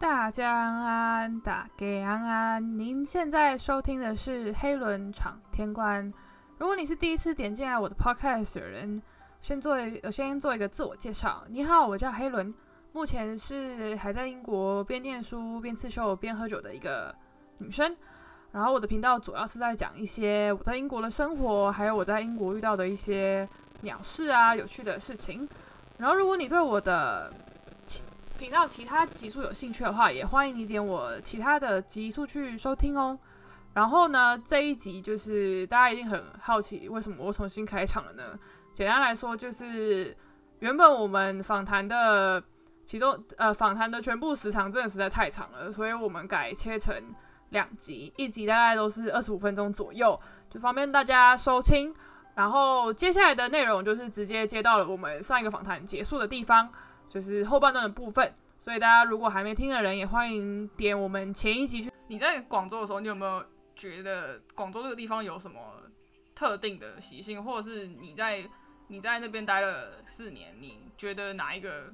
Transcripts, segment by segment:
大家安安，大家安安。您现在收听的是黑轮闯天关。如果你是第一次点进来我的 podcast 的人，先做我先做一个自我介绍。你好，我叫黑轮，目前是还在英国边念书边刺绣边喝酒的一个女生。然后我的频道主要是在讲一些我在英国的生活，还有我在英国遇到的一些鸟事啊、有趣的事情。然后如果你对我的频道其他集数有兴趣的话，也欢迎你点我其他的集数去收听哦。然后呢，这一集就是大家一定很好奇，为什么我重新开场了呢？简单来说，就是原本我们访谈的其中呃访谈的全部时长真的实在太长了，所以我们改切成两集，一集大概都是二十五分钟左右，就方便大家收听。然后接下来的内容就是直接接到了我们上一个访谈结束的地方。就是后半段的部分，所以大家如果还没听的人，也欢迎点我们前一集去。你在广州的时候，你有没有觉得广州这个地方有什么特定的习性，或者是你在你在那边待了四年，你觉得哪一个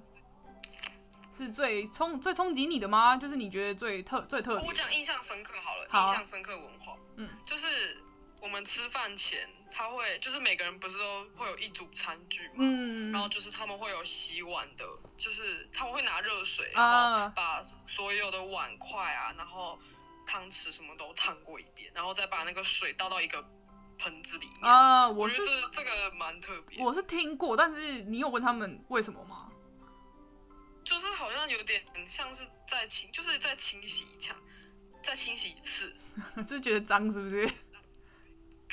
是最冲最冲击你的吗？就是你觉得最特最特别？我讲印象深刻好了，印象深刻文化，嗯，就是我们吃饭前。他会就是每个人不是都会有一组餐具嘛，嗯，然后就是他们会有洗碗的，就是他们会拿热水，然后把所有的碗筷啊，然后汤匙什么都烫过一遍，然后再把那个水倒到一个盆子里面。啊，我是这个蛮特别。我是听过，但是你有问他们为什么吗？就是好像有点像是在清，就是在清洗一下，再清洗一次，是觉得脏是不是？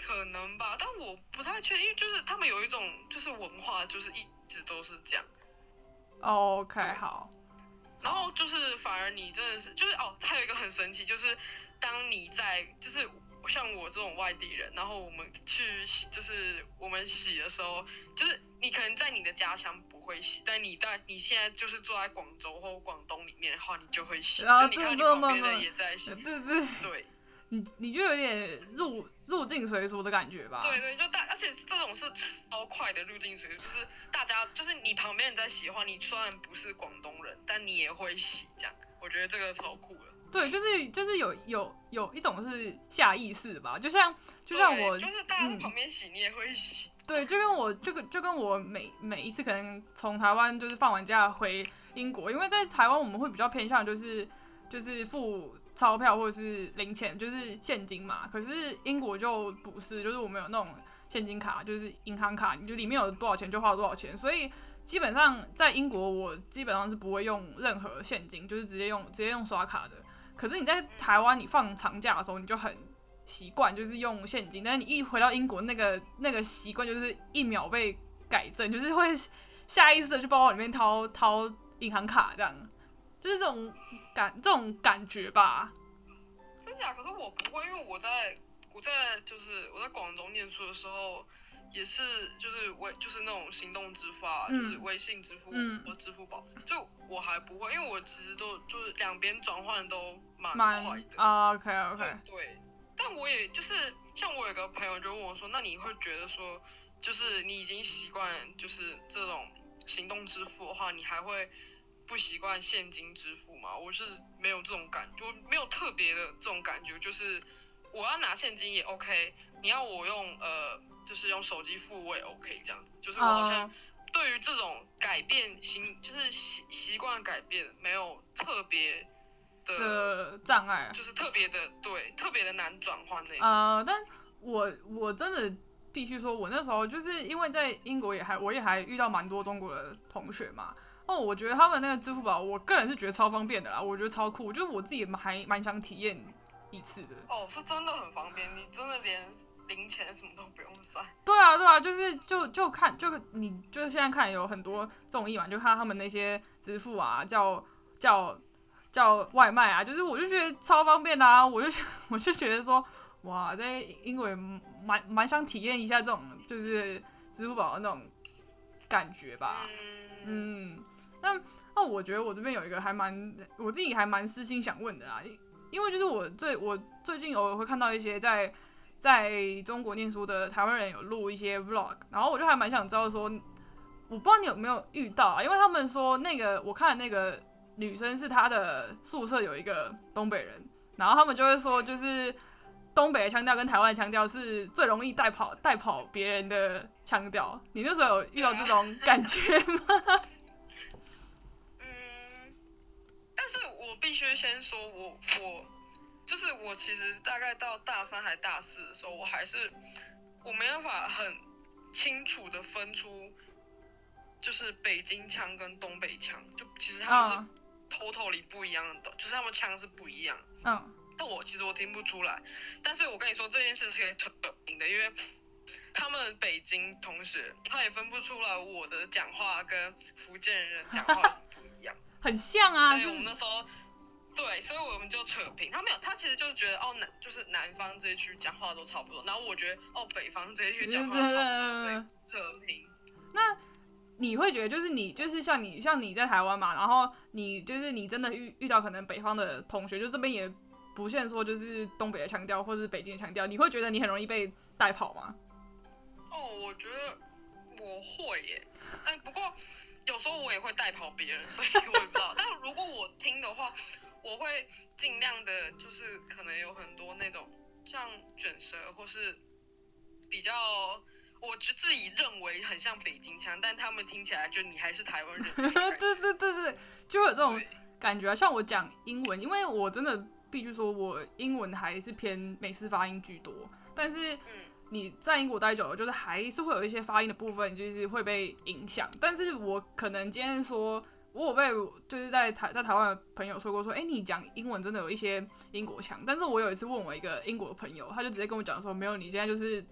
可能吧，但我不太确定，因为就是他们有一种就是文化，就是一直都是这样。OK，好。然后就是反而你真的是就是哦，还有一个很神奇，就是当你在就是像我这种外地人，然后我们去就是我们洗的时候，就是你可能在你的家乡不会洗，但你在你现在就是坐在广州或广东里面的话，你就会洗。就你看你旁边人也在洗，对对对。你你就有点入入境随俗的感觉吧？对对，就大，而且这种是超快的入境随俗，就是大家就是你旁边人在喜欢你，虽然不是广东人，但你也会洗这样，我觉得这个超酷的。对，就是就是有有有一种是下意识吧，就像就像我就是大家旁边洗你也会洗。对，就跟我就跟就跟我每每一次可能从台湾就是放完假回英国，因为在台湾我们会比较偏向就是就是付。钞票或者是零钱，就是现金嘛。可是英国就不是，就是我们有那种现金卡，就是银行卡，你就里面有多少钱就花多少钱。所以基本上在英国，我基本上是不会用任何现金，就是直接用直接用刷卡的。可是你在台湾，你放长假的时候，你就很习惯就是用现金。但是你一回到英国，那个那个习惯就是一秒被改正，就是会下意识的去包包里面掏掏银行卡这样。就是这种感，这种感觉吧。真假？可是我不会，因为我在我在就是我在广州念书的时候，也是就是微就是那种行动支付啊，就是微信支付和支付宝，就我还不会，因为我其实都就是两边转换都蛮快的。啊，OK OK。对，但我也就是像我有个朋友就问我说，那你会觉得说，就是你已经习惯就是这种行动支付的话，你还会？不习惯现金支付嘛？我是没有这种感觉，没有特别的这种感觉，就是我要拿现金也 OK，你要我用呃，就是用手机付我也 OK，这样子，就是我好像对于这种改变习，就是习习惯改变，没有特别的障碍，就是特别的对，特别的难转换那种。呃，但我我真的必须说，我那时候就是因为在英国也还，我也还遇到蛮多中国的同学嘛。哦，我觉得他们那个支付宝，我个人是觉得超方便的啦，我觉得超酷，就是我自己还蛮想体验一次的。哦，是真的很方便，你真的连零钱什么都不用算。对啊，对啊，就是就就看就你就是现在看有很多综艺嘛，就看他们那些支付啊，叫叫叫外卖啊，就是我就觉得超方便啊，我就我就觉得说，哇，在英国蛮蛮想体验一下这种就是支付宝的那种感觉吧，嗯。那那我觉得我这边有一个还蛮我自己还蛮私心想问的啦，因为就是我最我最近偶尔会看到一些在在中国念书的台湾人有录一些 vlog，然后我就还蛮想知道说，我不知道你有没有遇到啊，因为他们说那个我看那个女生是她的宿舍有一个东北人，然后他们就会说，就是东北的腔调跟台湾腔调是最容易带跑带跑别人的腔调。你那时候有遇到这种感觉吗？必须先说，我我就是我其实大概到大三还大四的时候，我还是我没办法很清楚的分出，就是北京腔跟东北腔，就其实他们是嗯 totally 不一样的，就是他们腔是不一样。嗯但我其实我听不出来，但是我跟你说这件事是可以扯平的，因为他们北京同学他也分不出来我的讲话跟福建人讲话不一样，很像啊，所以我们就那时候对，所以我们就扯平。他没有，他其实就是觉得哦南就是南方这一区讲话都差不多，然后我觉得哦北方这一区讲话都差不多，所以 扯平。那你会觉得，就是你就是像你像你在台湾嘛，然后你就是你真的遇遇到可能北方的同学，就这边也不限说就是东北的腔调或是北京的腔调，你会觉得你很容易被带跑吗？哦，我觉得我会耶，但不过有时候我也会带跑别人，所以我也不知道。但如果我听的话，我会尽量的，就是可能有很多那种像卷舌或是比较，我就自己认为很像北京腔，但他们听起来就你还是台湾人。对对对对，就会有这种感觉啊。像我讲英文，因为我真的必须说，我英文还是偏美式发音居多，但是嗯你在英国待久了，就是还是会有一些发音的部分，就是会被影响。但是我可能今天说，我有被就是在台在台湾的朋友说过，说，哎、你讲英文真的有一些英国腔。但是我有一次问我一个英国的朋友，他就直接跟我讲说，没有，你现在就是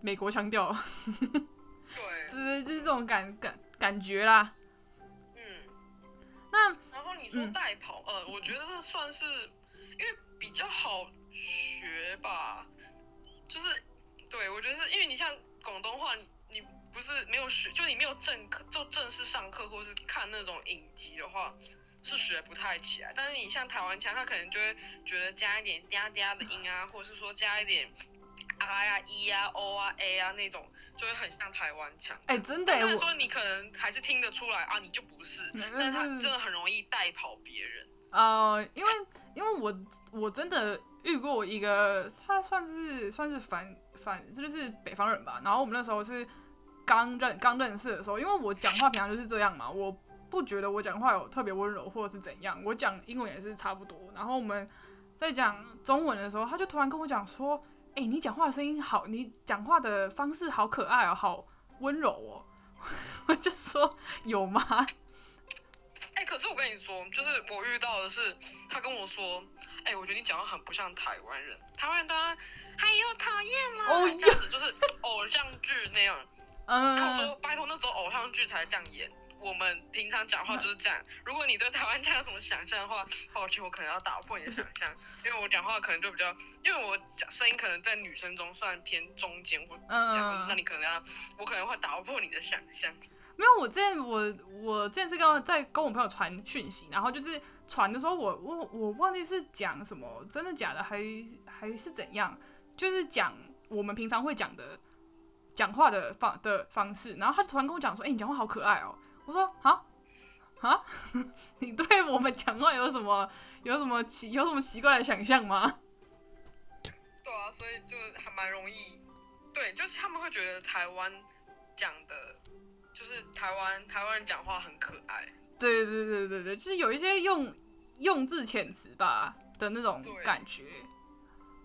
美国腔调，对，就是就是这种感感感觉啦。嗯。那然后你说嗯带跑，呃，我觉得这算是因为比较好学吧，就是对我觉得是因为你像广东话，你你不是没有学，就你没有正课，就正式上课或是看那种影集的话，是学不太起来。但是你像台湾腔，他可能就会觉得加一点嗲嗲的音啊，或者是说加一点啊呀、e 啊、o 啊、a 啊那种，就会很像台湾腔。哎、真的、欸，我虽然说你可能还是听得出来啊，你就不是，嗯但是他嗯真的很容易带跑别人。呃，因为因为我我真的遇过一个，他算是算是反反，这就是北方人吧。然后我们那时候是刚认刚认识的时候，因为我讲话平常就是这样嘛，我不觉得我讲话有特别温柔或者是怎样，我讲英文也是差不多。然后我们在讲中文的时候，他就突然跟我讲说：“哎、你讲话的声音好，你讲话的方式好可爱哦，好温柔哦。”我就说：“有吗？”哎、可是我跟你说，就是我遇到的是，他跟我说，哎、我觉得你讲话很不像台湾人，台湾人当然，还有讨厌吗，哦这样子就是偶像剧那样。嗯，他说拜托，那种偶像剧才这样演。我们平常讲话就是这样。如果你对台湾腔有什么想象的话，抱歉，我可能要打破你的想象，因为我讲话可能就比较，因为我讲声音可能在女生中算偏中间或这样，嗯那你可能要，我可能会打破你的想象。没有，我之前我我之前是跟在跟我朋友传讯息，然后就是传的时候我，我我忘记是讲什么，真的假的，还还是怎样，就是讲我们平常会讲的讲话的方的方式，然后他就突然跟我讲说，哎、你讲话好可爱哦，我说啊啊，你对我们讲话有什么有什么奇有什么奇怪的想象吗？对啊，所以就还蛮容易，对，就是他们会觉得台湾讲的，就是台湾台湾人讲话很可爱。对对对对对，就是有一些用用字遣词吧的那种感觉。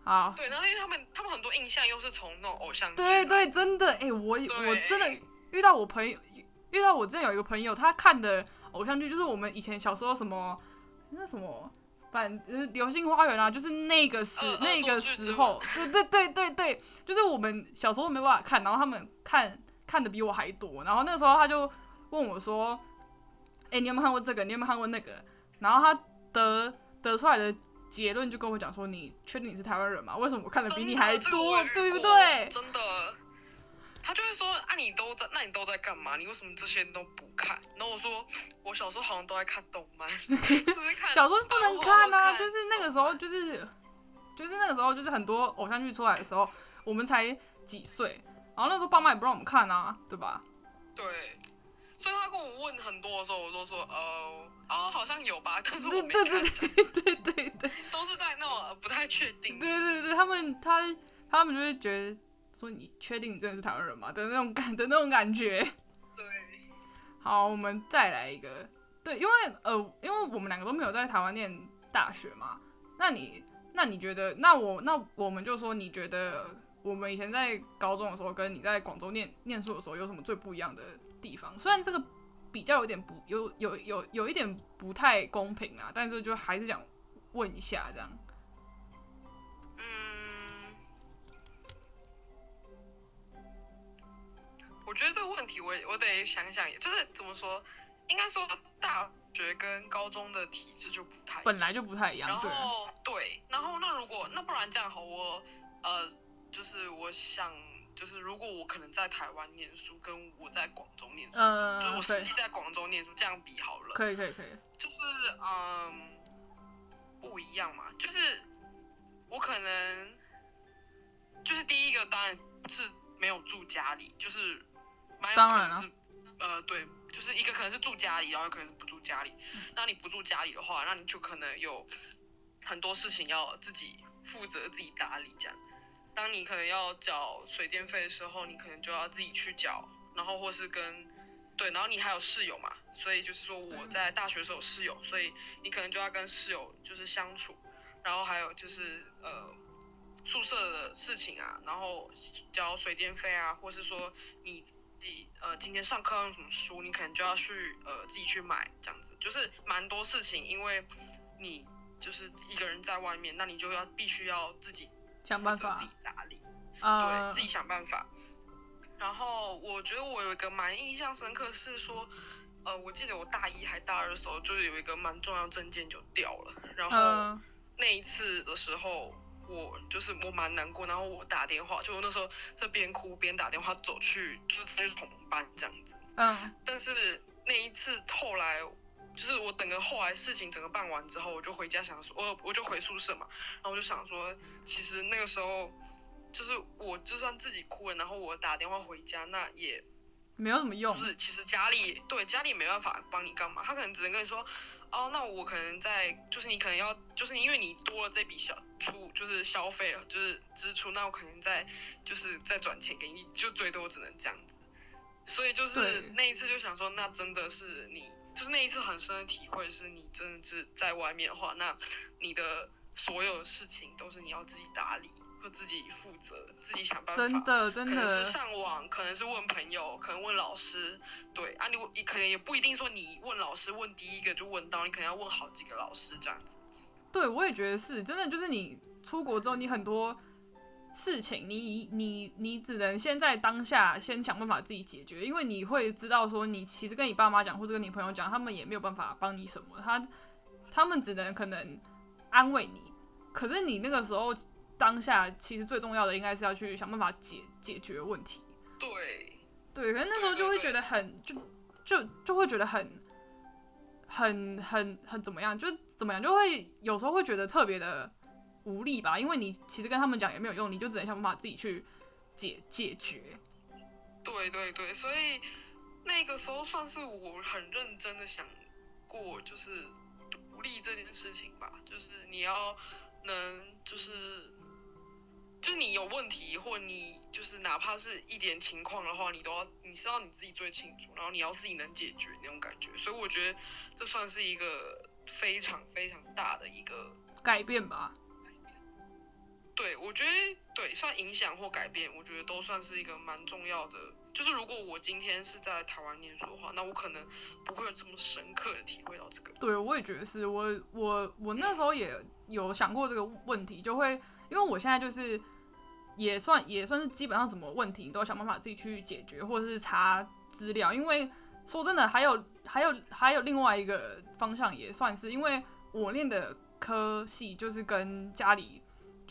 好，对，然后因为他们他们很多印象又是从那种偶像剧对对，真的，哎、我我真的遇到我朋友，遇到我之前有一个朋友，他看的偶像剧就是我们以前小时候什么那什么。反呃，流星花园啊，就是那个时、呃那个时候，对对对对对，就是我们小时候没办法看，然后他们看看的比我还多，然后那个时候他就问我说：“哎、你有没有看过这个？你有没有看过那个？”然后他得得出来的结论就跟我讲说：“你确定你是台湾人吗？为什么我看的比你还多对不对？”真的，他就会说啊，你都在，那你都在干嘛？你为什么这些都不看？然后我说，我小时候好像都在看动漫，就是看小时候不能看啊，就是那个时候，就是就是那个时候，就是很多偶像剧出来的时候，我们才几岁，然后那时候爸妈也不让我们看啊，对吧？对，所以他跟我问很多的时候，我都说呃哦好像有吧，但是我对没对对，对对对对都是在那种呃不太确定。对对对，他们他他们就会觉得说你确定你真的是台湾人吗的那种感的那种感觉。对，好，我们再来一个，对，因为呃，因为我们两个都没有在台湾念大学嘛，那你那你觉得，那我那我们就说，你觉得我们以前在高中的时候，跟你在广州念念书的时候，有什么最不一样的地方？虽然这个比较有点不有有有有一点不太公平啊，但是就还是想问一下这样。嗯，我觉得这个问题我我得想想，就是怎么说，应该说大学跟高中的体制就不太本来就不太一样，然对。后对，然后那如果那不然这样好，我呃，就是我想，就是如果我可能在台湾念书，跟我在广州念书，就是嗯，我实际，在广州念书，这样比好了，可以可以可以，就是嗯不一样嘛，就是我可能就是第一个当然是没有住家里，就是蛮有可能是呃对，就是一个可能是住家里，然后有可能是不住家里。那你不住家里的话，那你就可能有很多事情要自己负责、自己打理这样。当你可能要缴水电费的时候，你可能就要自己去缴，然后或是跟对，然后你还有室友嘛，所以就是说我在大学的时候有室友，所以你可能就要跟室友就是相处，然后还有就是呃宿舍的事情啊，然后交水电费啊，或是说你自己呃今天上课要用什么书，你可能就要去呃自己去买这样子，就是蛮多事情，因为你就是一个人在外面，那你就要必须要自己想办法自己打理。呃对，自己想办法。然后我觉得我有一个蛮印象深刻是说，呃，我记得我大一还大二的时候，就是有一个蛮重要证件就掉了。然后嗯那一次的时候，我就是我蛮难过，然后我打电话，就我那时候在边哭边打电话走去，就是去同班这样子。嗯但是那一次后来，就是我等个后来事情整个办完之后，我就回家想说，我我就回宿舍嘛，然后我就想说，其实那个时候就是我就算自己哭了，然后我打电话回家，那也没有什么用就，是其实家里对家里没办法帮你干嘛，他可能只能跟你说，哦，那我可能在就是你可能要就是因为你多了这笔小出就是消费了就是支出，那我可能在就是再转钱给你，就最多只能这样子。所以就是那一次就想说，那真的是你，就是那一次很深的体会，是你真的是在外面的话，那你的所有事情都是你要自己打理，或自己负责，自己想办法。真的真可能是，上网，可能是问朋友，可能问老师，对啊你，你可能也不一定说你问老师问第一个就问到，你可能要问好几个老师这样子。对我也觉得是真的，就是你出国之后，你很多事情你你你只能先在当下先想办法自己解决，因为你会知道说你其实跟你爸妈讲或者跟你朋友讲，他们也没有办法帮你什么，他他们只能可能安慰你，可是你那个时候当下其实最重要的应该是要去想办法解解决问题。对，对，可是那时候就会觉得很就就就会觉得很很很很怎么样，就怎么样，就会有时候会觉得特别的无力吧，因为你其实跟他们讲也没有用，你就只能想办法自己去解解决。对对对，所以那个时候算是我很认真的想过，就是独立这件事情吧，就是你要能就是。就是你有问题，或你就是哪怕是一点情况的话，你都要你知道你自己最清楚，然后你要自己能解决那种感觉。所以我觉得这算是一个非常非常大的一个改变吧，对，我觉得对，算影响或改变，我觉得都算是一个蛮重要的。就是如果我今天是在台湾念书的话，那我可能不会有这么深刻的体会到这个。对我也觉得是我我我那时候也有想过这个问题，就会因为我现在就是也算也算是基本上什么问题你都要想办法自己去解决，或者是查资料。因为说真的，还有还有还有另外一个方向也算是，因为我念的科系就是跟家里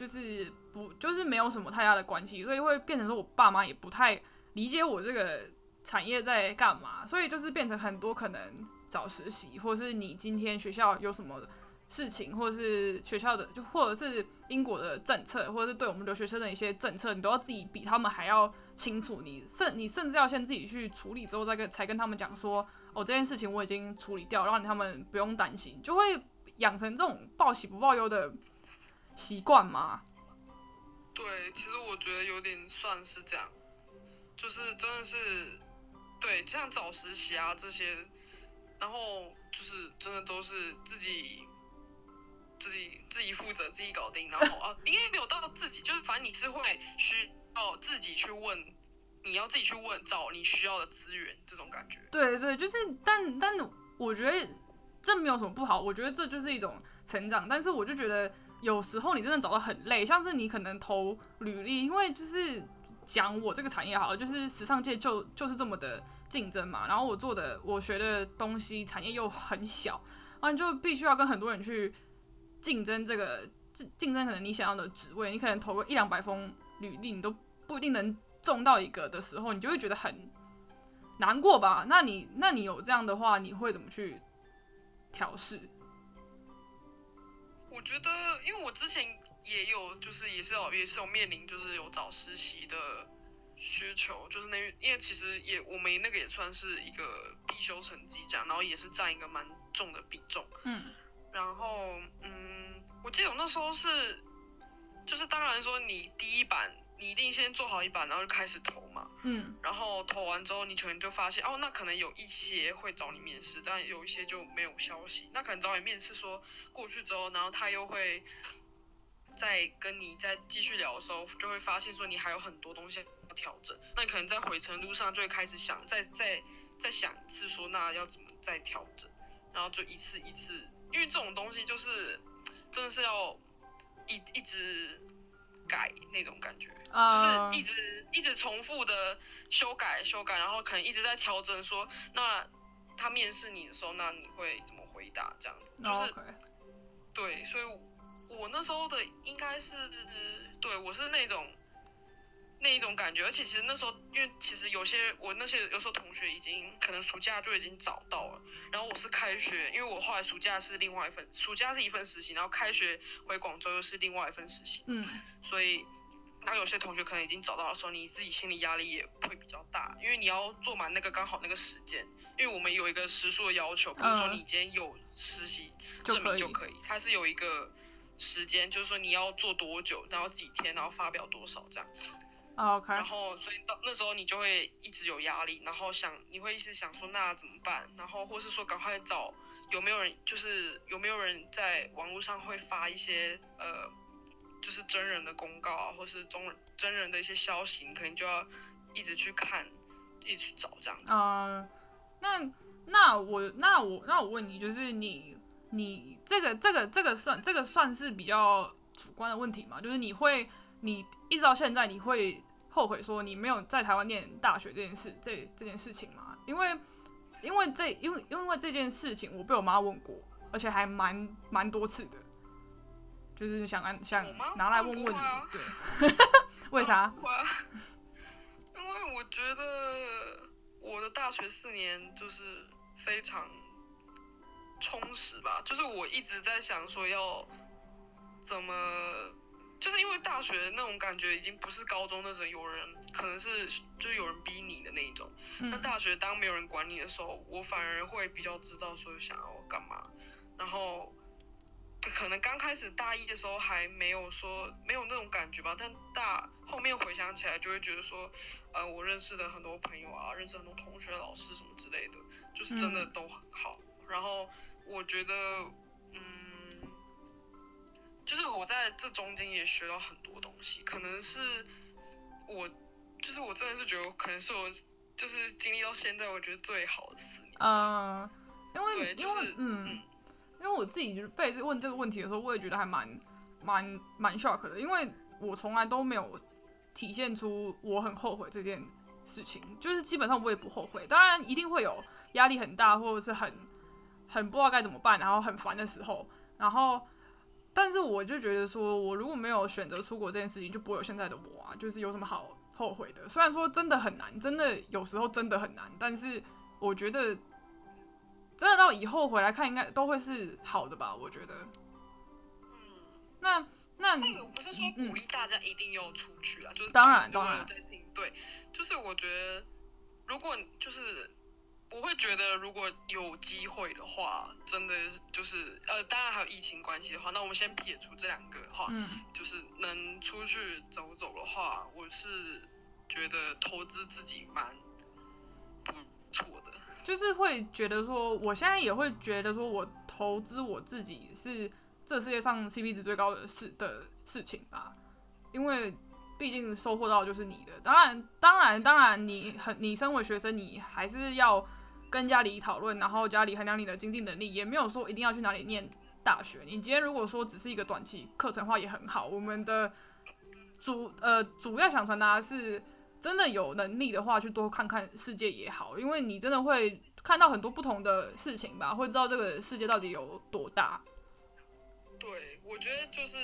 就是不就是没有什么太大的关系，所以会变成说我爸妈也不太理解我这个产业在干嘛，所以就是变成很多可能找实习，或是你今天学校有什么事情，或者是学校的，就或者是英国的政策，或者是对我们留学生的一些政策，你都要自己比他们还要清楚。你甚你甚至要先自己去处理之后，再跟才跟他们讲说，哦，这件事情我已经处理掉，让他们不用担心，就会养成这种报喜不报忧的习惯吗？对，其实我觉得有点算是这样，就是真的是，对，像找实习啊这些，然后就是真的都是自己自己自己负责自己搞定，然后 啊，应该没有到自己，就是反正你是会需要自己去问，你要自己去问找你需要的资源这种感觉。对对，就是，但但我觉得这没有什么不好，我觉得这就是一种成长，但是我就觉得。有时候你真的找到很累，像是你可能投履历，因为就是讲我这个产业好了，就是时尚界就就是这么的竞争嘛。然后我做的我学的东西产业又很小，啊，你就必须要跟很多人去竞争这个竞竞争，可能你想要的职位，你可能投个一两百封履历，你都不一定能中到一个的时候，你就会觉得很难过吧？那你那你有这样的话，你会怎么去调试？我觉得，因为我之前也有，就是也是有，也是有面临，就是有找实习的需求，就是那，因为其实也我们那个也算是一个必修成绩这样，然后也是占一个蛮重的比重。嗯。然后，嗯，我记得我那时候是，就是当然说你第一版。你一定先做好一版，然后就开始投嘛。嗯。然后投完之后，你可能就发现，哦，那可能有一些会找你面试，但有一些就没有消息。那可能找你面试说过去之后，然后他又会再跟你再继续聊的时候，就会发现说你还有很多东西要调整。那你可能在回程路上就会开始想，再再再想一次说那要怎么再调整，然后就一次一次，因为这种东西就是真的是要一一直。改那种感觉，就是一直一直重复的修改修改，然后可能一直在调整。说那他面试你的时候，那你会怎么回答？这样子就是对，所以我那时候的应该是对我是那种。那一种感觉，而且其实那时候，因为其实有些我那些有时候同学已经可能暑假就已经找到了，然后我是开学，因为我后来暑假是另外一份，暑假是一份实习，然后开学回广州又是另外一份实习，嗯，所以当有些同学可能已经找到的时候，你自己心理压力也会比较大，因为你要做满那个刚好那个时间，因为我们有一个时数的要求，比如说你今天有实习证明就可以，它是有一个时间，就是说你要做多久，然后几天，然后发表多少这样。然后，所以到那时候你就会一直有压力，然后想你会一直想说那怎么办？然后或是说赶快找有没有人，就是有没有人在网络上会发一些呃，就是真人的公告啊，或是中真人的一些消息，你可能就要一直去看，一直去找这样子。嗯，那那我那我那我问你，就是你你这个这个这个算这个算是比较主观的问题吗？就是你会你一直到现在你会。后悔说你没有在台湾念大学这件事，这这件事情嘛，因为因为这因为因为这件事情，我被我妈问过，而且还蛮蛮多次的，就是想按想拿来问问你，对，为啥？因为我觉得我的大学四年就是非常充实吧，就是我一直在想说要怎么。就是因为大学那种感觉已经不是高中那种有人可能是就是有人逼你的那一种，那大学当没有人管你的时候，我反而会比较知道说想要干嘛，然后可能刚开始大一的时候还没有说没有那种感觉吧，但大后面回想起来就会觉得说，呃，我认识的很多朋友啊，认识很多同学、老师什么之类的，就是真的都很好，然后我觉得。嗯就是我在这中间也学到很多东西，可能是我，就是我真的是觉得，可能是我就是经历到现在我觉得最好的四年。嗯，因为因为嗯，因为我自己就是被问这个问题的时候，我也觉得还蛮蛮蛮 shock 的，因为我从来都没有体现出我很后悔这件事情，就是基本上我也不后悔，当然一定会有压力很大或者是很很不知道该怎么办，然后很烦的时候，然后。但是我就觉得说，我如果没有选择出国这件事情，就不会有现在的我啊。就是有什么好后悔的？虽然说真的很难，真的有时候真的很难，但是我觉得真的到以后回来看，应该都会是好的吧？我觉得。嗯，那那那个不是说鼓励大家一定要出去啊，就是当然当然对，就是我觉得如果就是我会觉得如果有机会的话，真的就是呃，当然还有疫情关系的话，那我们先撇除这两个的话，嗯，就是能出去走走的话，我是觉得投资自己蛮不错的。就是会觉得说，我现在也会觉得说我投资我自己是这世界上 CP 值最高的事的事情吧，因为毕竟收获到就是你的。当然，当然，当然，你很你身为学生，你还是要跟家里讨论，然后家里衡量你的经济能力，也没有说一定要去哪里念大学。你今天如果说只是一个短期课程的话，也很好。我们的主呃主要想传达的是。真的有能力的话，去多看看世界也好，因为你真的会看到很多不同的事情吧，会知道这个世界到底有多大。对，我觉得就是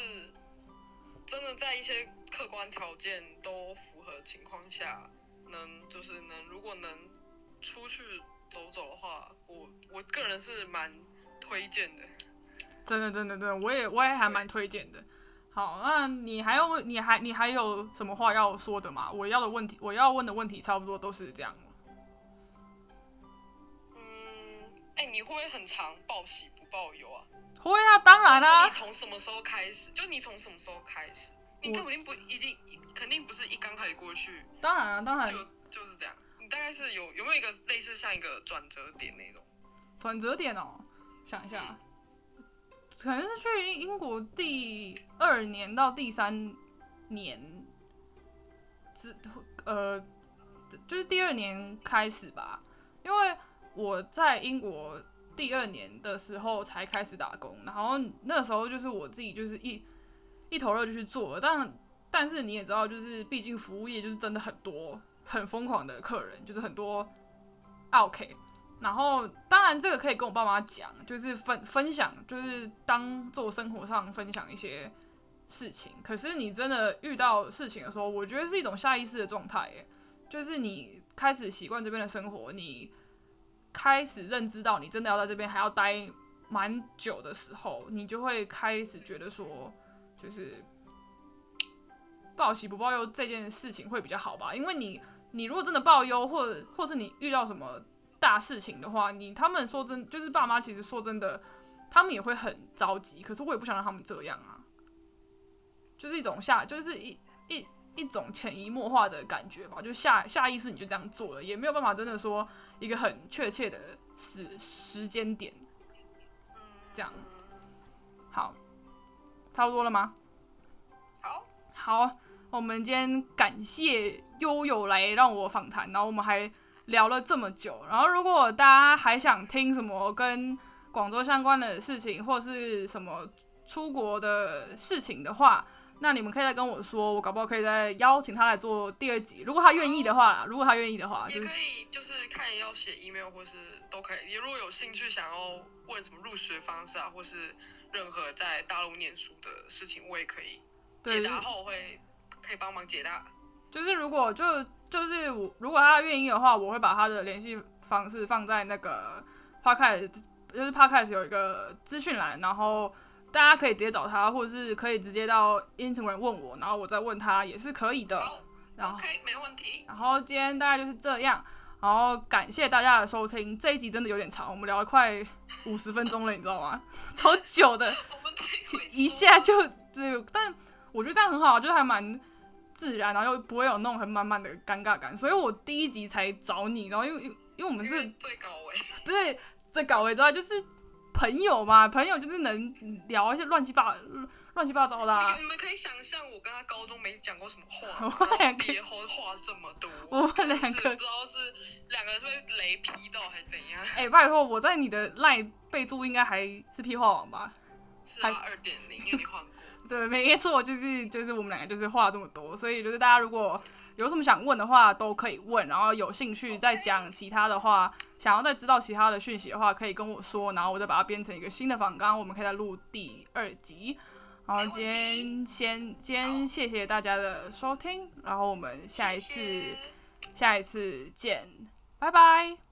真的在一些客观条件都符合情况下，能就是能如果能出去走走的话，我我个人是蛮推荐的。真的，真的，真的，我也我也还蛮推荐的。好，那你还要问你还你还有什么话要说的吗？我要的问题，我要问的问题差不多都是这样。嗯，哎、你会不会很常报喜不报忧啊？会啊，当然啦、你从什么时候开始？就你从什么时候开始？你我肯定不一定，肯定不是一刚开始过去当然啊、当然就就是这样。你大概是有有没有一个类似像一个转折点那种？转折点哦，想一下，可能是去英国第二年到第三年之呃，就是第二年开始吧，因为我在英国第二年的时候才开始打工，然后那时候就是我自己就是一一头热就去做了，但但是你也知道，就是毕竟服务业就是真的很多很疯狂的客人，就是很多 OK。然后，当然这个可以跟我爸妈讲，就是分分享，就是当做生活上分享一些事情。可是你真的遇到事情的时候，我觉得是一种下意识的状态，耶，就是你开始习惯这边的生活，你开始认知到你真的要在这边还要待蛮久的时候，你就会开始觉得说，就是报喜不报忧这件事情会比较好吧？因为你你如果真的报忧，或者或是你遇到什么大事情的话，你他们说真就是爸妈，其实说真的，他们也会很着急。可是我也不想让他们这样啊，就是一种下，就是一一一种潜移默化的感觉吧，就下下意识你就这样做了，也没有办法真的说一个很确切的时时间点。这样好，差不多了吗？好，好，我们今天感谢悠悠来让我访谈，然后我们还聊了这么久。然后如果大家还想听什么跟广州相关的事情，或是什么出国的事情的话，那你们可以再跟我说，我搞不好可以再邀请他来做第二集，如果他愿意的话啦，如果他愿意的话，也可以就是看要写 email 或是都可以。你如果有兴趣想要问什么入学方式啊，或是任何在大陆念书的事情，我也可以解答后会可以帮忙解答。就是如果就就是我如果他愿意的话，我会把他的联系方式放在那个 podcast，就是 podcast 有一个资讯栏，然后大家可以直接找他，或者是可以直接到 Instagram 问我，然后我再问他也是可以的。好然后，OK，没问题。然后今天大概就是这样，然后感谢大家的收听，这一集真的有点长，我们聊了快五十分钟了，你知道吗？超久的。我们一下就就，但我觉得这样很好，就是还蛮自然，然后又不会有那种很满满的尴尬感，所以我第一集才找你，然后因为因为我们是最高位，对最高位之外，就是朋友嘛，朋友就是能聊一些乱七八乱七八糟的、啊你，们可以想象我跟他高中没讲过什么话，我们两个然后话这么多，我们两个不知道是两个是被雷劈到还是怎样。哎、拜托，我在你的赖备注应该还是屁话王吧？是啊，二点零，因为你换过。对，没错，就是就是我们两个就是话这么多，所以就是大家如果有什么想问的话都可以问，然后有兴趣再讲其他的话，想要再知道其他的讯息的话，可以跟我说，然后我再把它编成一个新的访纲，我们可以再录第二集。然后今天先今天谢谢大家的收听，然后我们下一次下一次见，拜拜。